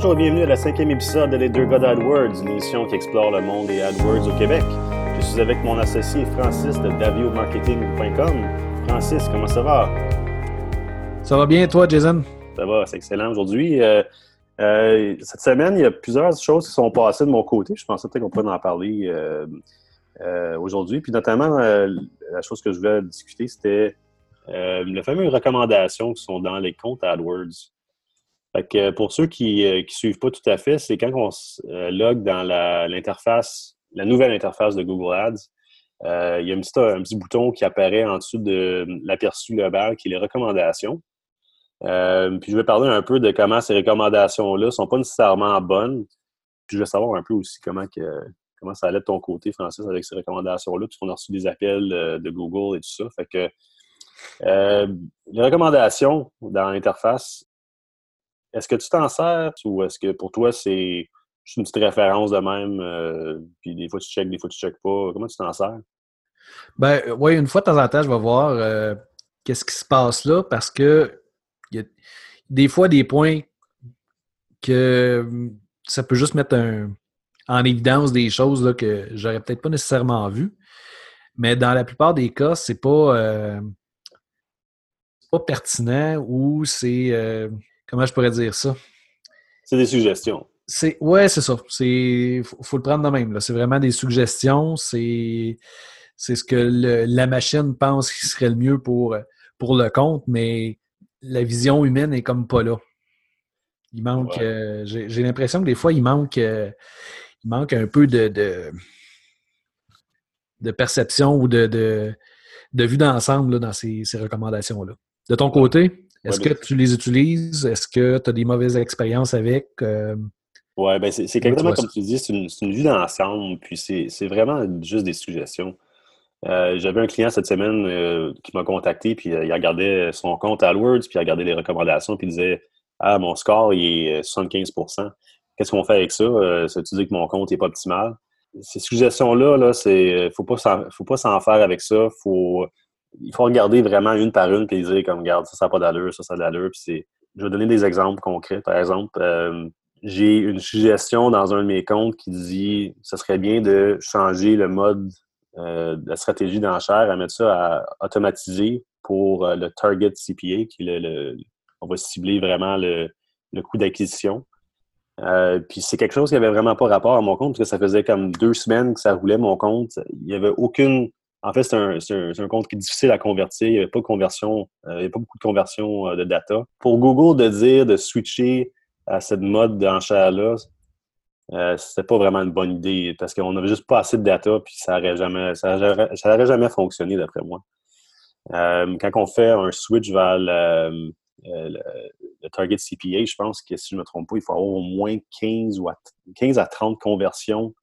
Bonjour et bienvenue à la cinquième épisode de Les Deux God AdWords, une émission qui explore le monde des AdWords au Québec. Je suis avec mon associé Francis de daviomarketing.com. Francis, comment ça va? Ça va bien, toi, Jason? Ça va, c'est excellent. Aujourd'hui, euh, euh, cette semaine, il y a plusieurs choses qui sont passées de mon côté. Je pensais peut-être qu'on pourrait en parler euh, aujourd'hui. Puis notamment, la chose que je voulais discuter, c'était les fameuses recommandations qui sont dans les comptes AdWords. Fait que pour ceux qui ne suivent pas tout à fait, c'est quand on se log dans l'interface, la, nouvelle interface de Google Ads, il y a un petit, bouton qui apparaît en dessous de l'aperçu global qui est les recommandations. Euh, puis je vais parler un peu de comment ces recommandations-là ne sont pas nécessairement bonnes. Puis je vais savoir un peu aussi comment, que, comment ça allait de ton côté, Francis, avec ces recommandations-là, puisqu'on a reçu des appels euh, de Google et tout ça. Fait que euh, les recommandations dans l'interface, est-ce que tu t'en sers ou est-ce que pour toi c'est juste une petite référence de même, puis des fois tu checkes, des fois tu checkes pas? Comment tu t'en sers? Ben oui, une fois de temps en temps, je vais voir qu'est-ce qui se passe là parce que y a des fois des points que hum, ça peut juste mettre en évidence des choses là, que j'aurais peut-être pas nécessairement vues. Mais dans la plupart des cas, c'est pas, euh, pas pertinent ou c'est. Euh, comment je pourrais dire ça? C'est des suggestions. C'est, ouais, c'est ça. Il faut, le prendre de même. C'est vraiment des suggestions. C'est, c'est ce que la machine pense qui serait le mieux pour, pour le compte, mais la vision humaine est comme pas là. Il manque. Euh, j'ai l'impression que des fois, il manque, euh, il manque un peu de, de, perception ou de, de, vue d'ensemble dans ces, recommandations-là. De ton côté, est-ce que tu les utilises? Est-ce que tu as des mauvaises expériences avec? Euh, oui, ben c'est exactement comme tu dis, c'est une, une, vue d'ensemble, puis c'est vraiment juste des suggestions. Euh, j'avais un client cette semaine euh, qui m'a contacté, puis il regardait son compte AdWords, puis il regardait les recommandations, puis il disait Ah, mon score, il est 75% Qu'est-ce qu'on fait avec ça? ça veut dire que mon compte n'est pas optimal? Ces suggestions-là, là, c'est faut pas faut pas s'en faire avec ça. Faut, il faut regarder vraiment une par une, puis dire comme regarde, ça, ça n'a pas d'allure, ça, ça a de l'allure. Puis je vais donner des exemples concrets. Par exemple, j'ai une suggestion dans un de mes comptes qui dit ce serait bien de changer le mode euh, la stratégie d'enchère, à mettre ça à automatiser pour euh, le target CPA, qui est le, on va cibler vraiment le, coût d'acquisition. Euh, puis c'est quelque chose qui avait vraiment pas rapport à mon compte, parce que ça faisait comme deux semaines que ça roulait mon compte. Il n'y avait aucune. En fait, c'est un, compte qui est difficile à convertir. Il n'y avait pas de conversion, il n'y avait pas beaucoup de conversion de data. Pour Google de dire de switcher à cette mode d'enchère-là, euh, c'était pas vraiment une bonne idée parce qu'on n'avait juste pas assez de data puis ça n'aurait jamais, ça jamais fonctionné d'après moi. Euh, quand on fait un switch vers le, euh, target CPA, je pense que si je ne me trompe pas, il faut avoir au moins 15, ou à, 15 à 30 conversions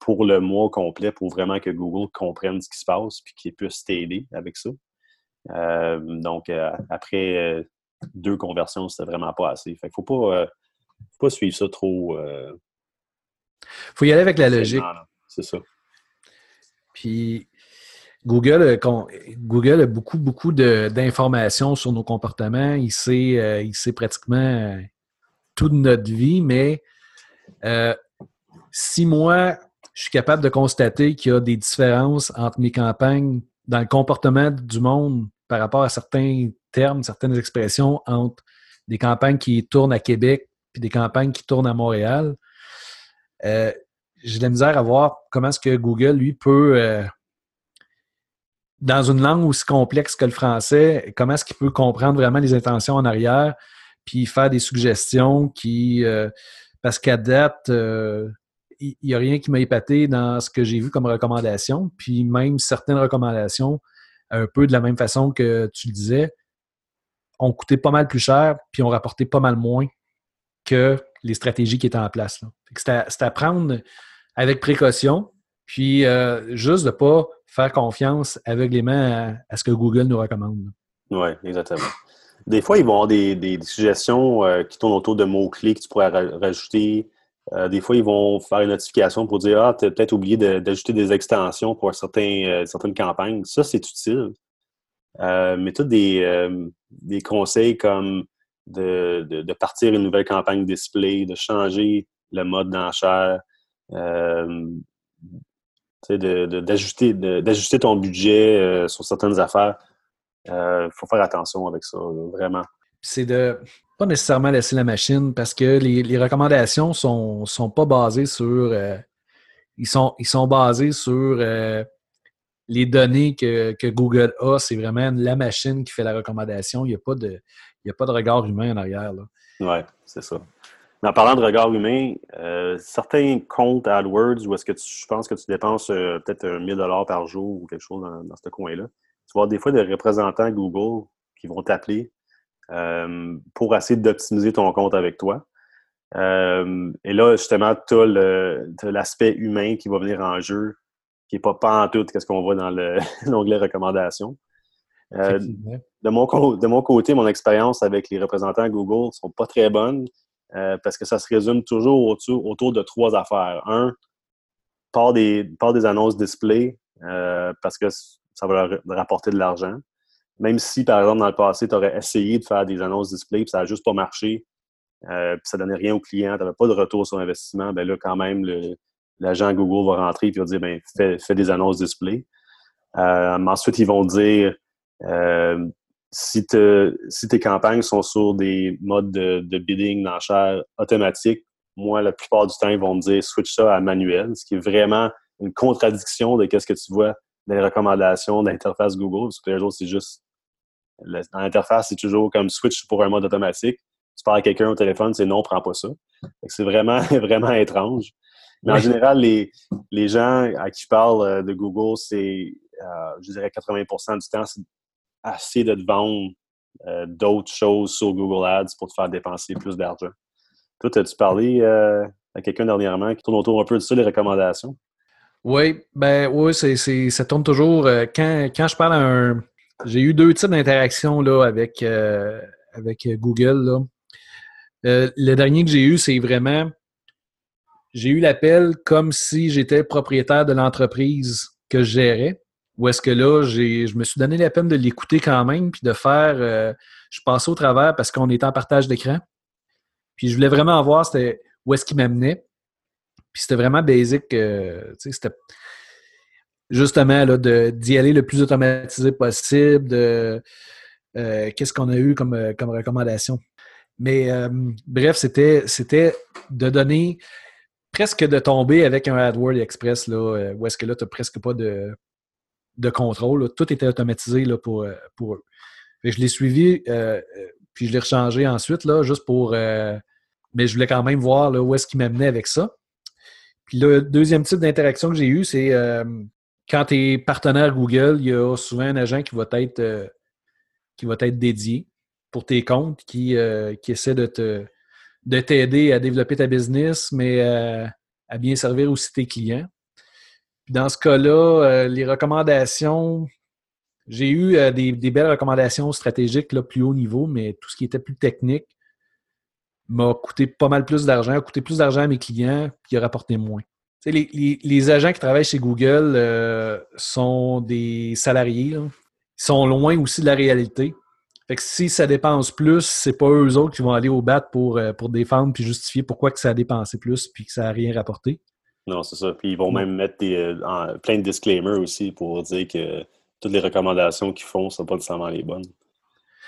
pour le mois complet pour vraiment que Google comprenne ce qui se passe puis qu'il puisse t'aider avec ça. donc, après deux conversions, c'était vraiment pas assez. Fait faut pas faut pas suivre ça trop. Il euh, faut y aller avec la logique. C'est ça. Puis Google, euh, Google a beaucoup, beaucoup d'informations sur nos comportements. Il sait, euh, il sait pratiquement toute notre vie, mais si moi, je suis capable de constater qu'il y a des différences entre mes campagnes dans le comportement du monde par rapport à certains termes, certaines expressions entre des campagnes qui tournent à Québec puis des campagnes qui tournent à Montréal. Euh, j'ai de la misère à voir comment est-ce que Google, lui, peut, euh, dans une langue aussi complexe que le français, comment est-ce qu'il peut comprendre vraiment les intentions en arrière, puis faire des suggestions qui, euh, parce qu'à date, il n'y a rien qui m'a épaté dans ce que j'ai vu comme recommandation, puis même certaines recommandations, un peu de la même façon que tu le disais, ont coûté pas mal plus cher, puis ont rapporté pas mal moins que les stratégies qui étaient en place. C'est à, prendre avec précaution, puis euh, juste de ne pas faire confiance aveuglément à, ce que Google nous recommande. Oui, exactement. Des fois, ils vont avoir des, suggestions euh, qui tournent autour de mots-clés que tu pourrais rajouter. Euh, des fois, ils vont faire une notification pour dire Ah, tu as peut-être oublié d'ajouter des extensions pour certains, certaines campagnes. Ça, c'est utile. mais tous des, des conseils comme de, partir une nouvelle campagne display, de changer le mode d'enchère, euh, d'ajuster ton budget euh, sur certaines affaires. Il euh, faut faire attention avec ça, vraiment. C'est de pas nécessairement laisser la machine parce que les, recommandations sont, sont pas basées sur. ils, sont, ils sont basés sur les données que, Google a. C'est vraiment la machine qui fait la recommandation. Il n'y a, pas de, a pas de regard humain en arrière. Oui, c'est ça. Mais en parlant de regard humain, euh, certains comptes AdWords où est-ce que tu, je pense que tu dépenses euh, peut-être 1000 dollars par jour ou quelque chose dans, ce coin-là, tu avoir des fois des représentants Google qui vont t'appeler euh, pour essayer d'optimiser ton compte avec toi. et là, justement, tu as l'aspect humain qui va venir en jeu, qui n'est pas, pas en tout ce qu'on voit dans l'onglet recommandations. de, mon, de mon côté, mon expérience avec les représentants Google ne sont pas très bonnes. Euh, parce que ça se résume toujours autour, de trois affaires. Un, part des, des annonces display euh, parce que ça va leur rapporter de l'argent. Même si, par exemple, dans le passé, tu aurais essayé de faire des annonces display et ça n'a juste pas marché, euh, puis ça donnait rien au client, tu n'avais pas de retour sur investissement, ben là, quand même, l'agent Google va rentrer et va dire ben, fais, fais des annonces display. ensuite, ils vont dire si, si, tes campagnes sont sur des modes de, bidding, d'enchères automatiques, moi, la plupart du temps, ils vont me dire switch ça à manuel, ce qui est vraiment une contradiction de ce que tu vois dans les recommandations d'interface Google. Parce que les autres, c'est juste. Dans l'interface, c'est toujours comme switch pour un mode automatique. Tu parles à quelqu'un au téléphone, c'est non, prends pas ça. C'est vraiment, vraiment étrange. Mais en général, les, les gens à qui je parle euh, de Google, c'est, euh, je dirais, 80% du temps, c'est assez de te vendre euh, d'autres choses sur Google Ads pour te faire dépenser plus d'argent. Toi, as-tu parlé euh, à quelqu'un dernièrement qui tourne autour un peu de ça, les recommandations? Oui, ben oui, c'est, ça tourne toujours. Euh, quand, je parle à un. J'ai eu deux types d'interactions là, avec, avec Google. le dernier que j'ai eu, c'est vraiment. J'ai eu l'appel comme si j'étais propriétaire de l'entreprise que je gérais. Ou est-ce que là, je me suis donné la peine de l'écouter quand même, puis de faire. Euh, je passais au travers parce qu'on était en partage d'écran. Puis je voulais vraiment voir c'était où est-ce qu'il m'amenait. Puis c'était vraiment basic. Euh, c'était justement là, d'y aller le plus automatisé possible. De euh, qu'est-ce qu'on a eu comme, comme recommandation. Mais bref, c'était, c'était de donner presque de tomber avec un AdWords Express, là, où est-ce que là, tu n'as presque pas de, de contrôle. Tout était automatisé là, pour, euh, pour eux. je l'ai suivi, euh, euh, puis je l'ai rechangé ensuite, là, juste pour. mais je voulais quand même voir là, où est-ce qu'il m'amenait avec ça. Puis le deuxième type d'interaction que j'ai eu, c'est quand tu es partenaire Google, il y a souvent un agent qui va être, qui va être dédié pour tes comptes, qui, qui essaie de te de t'aider à développer ta business, mais à bien servir aussi tes clients. Dans ce cas-là, euh, les recommandations, j'ai eu euh, des, belles recommandations stratégiques là, plus haut niveau, mais tout ce qui était plus technique m'a coûté pas mal plus d'argent, a coûté plus d'argent à mes clients, puis a rapporté moins. Les, les, agents qui travaillent chez Google euh, sont des salariés. Ils sont loin aussi de la réalité. Fait que si ça dépense plus, c'est pas eux autres qui vont aller au bat pour, pour défendre puis justifier pourquoi que ça a dépensé plus puis que ça n'a rien rapporté. Non, c'est ça. Puis ils vont même mettre euh, plein de disclaimers aussi pour dire que toutes les recommandations qu'ils font ne sont pas nécessairement les bonnes.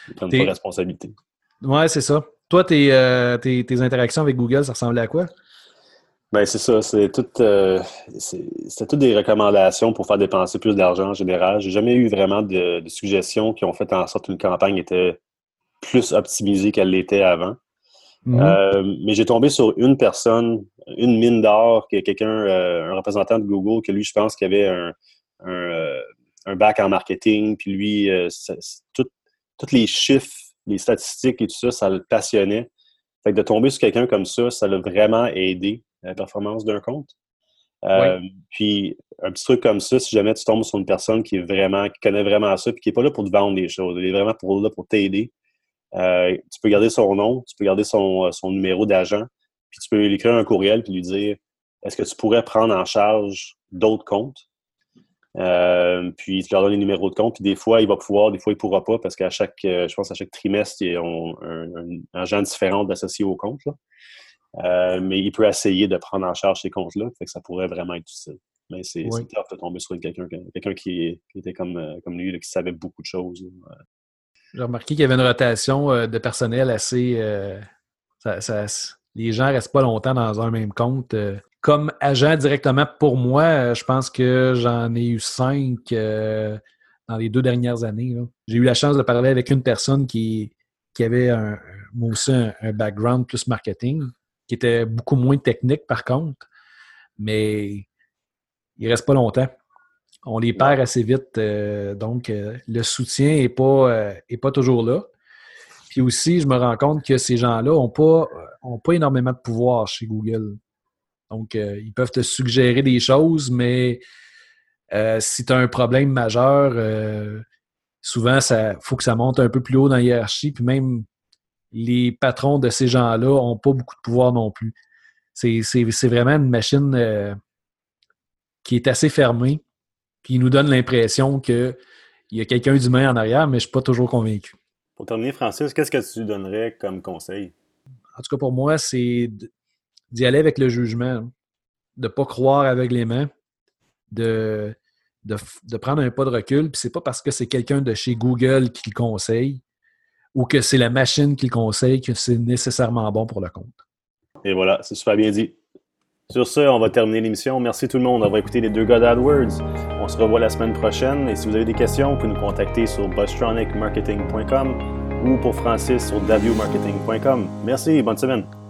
Ils prennent pas responsabilité. Ouais, c'est ça. Toi, euh, tes, interactions avec Google, ça ressemblait à quoi? Ben, c'est ça. C'est tout, euh, c'était toutes des recommandations pour faire dépenser plus d'argent en général. J'ai jamais eu vraiment de, de, suggestions qui ont fait en sorte qu'une campagne était plus optimisée qu'elle l'était avant. Mhm. Euh, mais j'ai tombé sur une personne, une mine d'or, qui est quelqu'un, euh, un représentant de Google, que lui, je pense qu'il avait un, un, bac en marketing, puis lui, tous les chiffres, les statistiques et tout ça, ça le passionnait. Fait que de tomber sur quelqu'un comme ça, ça l'a vraiment aidé à la performance d'un compte. Puis un petit truc comme ça, si jamais tu tombes sur une personne qui est vraiment, qui connaît vraiment ça, puis qui n'est pas là pour te vendre des choses, il est vraiment pour, là pour t'aider. Euh, tu peux garder son nom, tu peux garder son, euh, numéro d'agent, puis tu peux lui écrire un courriel puis lui dire est-ce que tu pourrais prendre en charge d'autres comptes? Euh, puis tu leur donnes les numéros de compte, puis des fois, il va pouvoir, des fois, il ne pourra pas, parce qu'à chaque, je pense, à chaque trimestre, ils ont un, agent différent d'associer au compte. mais il peut essayer de prendre en charge ces comptes-là, fait que ça pourrait vraiment être utile. Mais c'est oui. de tomber sur quelqu'un quelqu'un qui, était comme, euh, comme lui, qui savait beaucoup de choses. J'ai remarqué qu'il y avait une rotation euh, de personnel assez. Euh, les gens ne restent pas longtemps dans un même compte. Comme agent directement pour moi, je pense que j'en ai eu cinq dans les deux dernières années. J'ai eu la chance de parler avec une personne qui, qui avait un, moi aussi un, background plus marketing, qui était beaucoup moins technique par contre. Mais il reste pas longtemps. On les perd assez vite, euh, donc euh, le soutien n'est pas, euh, pas toujours là. Puis aussi, je me rends compte que ces gens-là n'ont pas, ont pas énormément de pouvoir chez Google. Donc, ils peuvent te suggérer des choses, mais si tu as un problème majeur, souvent, il faut que ça monte un peu plus haut dans la hiérarchie. Puis même les patrons de ces gens-là n'ont pas beaucoup de pouvoir non plus. C'est vraiment une machine qui est assez fermé, puis il nous donne l'impression qu'il y a quelqu'un d'humain en arrière, mais je ne suis pas toujours convaincu. Pour terminer, Francis, qu'est-ce que tu donnerais comme conseil? En tout cas, pour moi, c'est d'y aller avec le jugement, de ne pas croire aveuglément, de, de, de, prendre un pas de recul. Puis c'est pas parce que c'est quelqu'un de chez Google qui le conseille ou que c'est la machine qui le conseille que c'est nécessairement bon pour le compte. Et voilà, c'est super bien dit. Sur ce, on va terminer l'émission. Merci tout le monde d'avoir écouté les deux gars AdWords. On se revoit la semaine prochaine. Et si vous avez des questions, vous pouvez nous contacter sur bustronicmarketing.com ou pour Francis sur wmarketing.com. Merci, bonne semaine.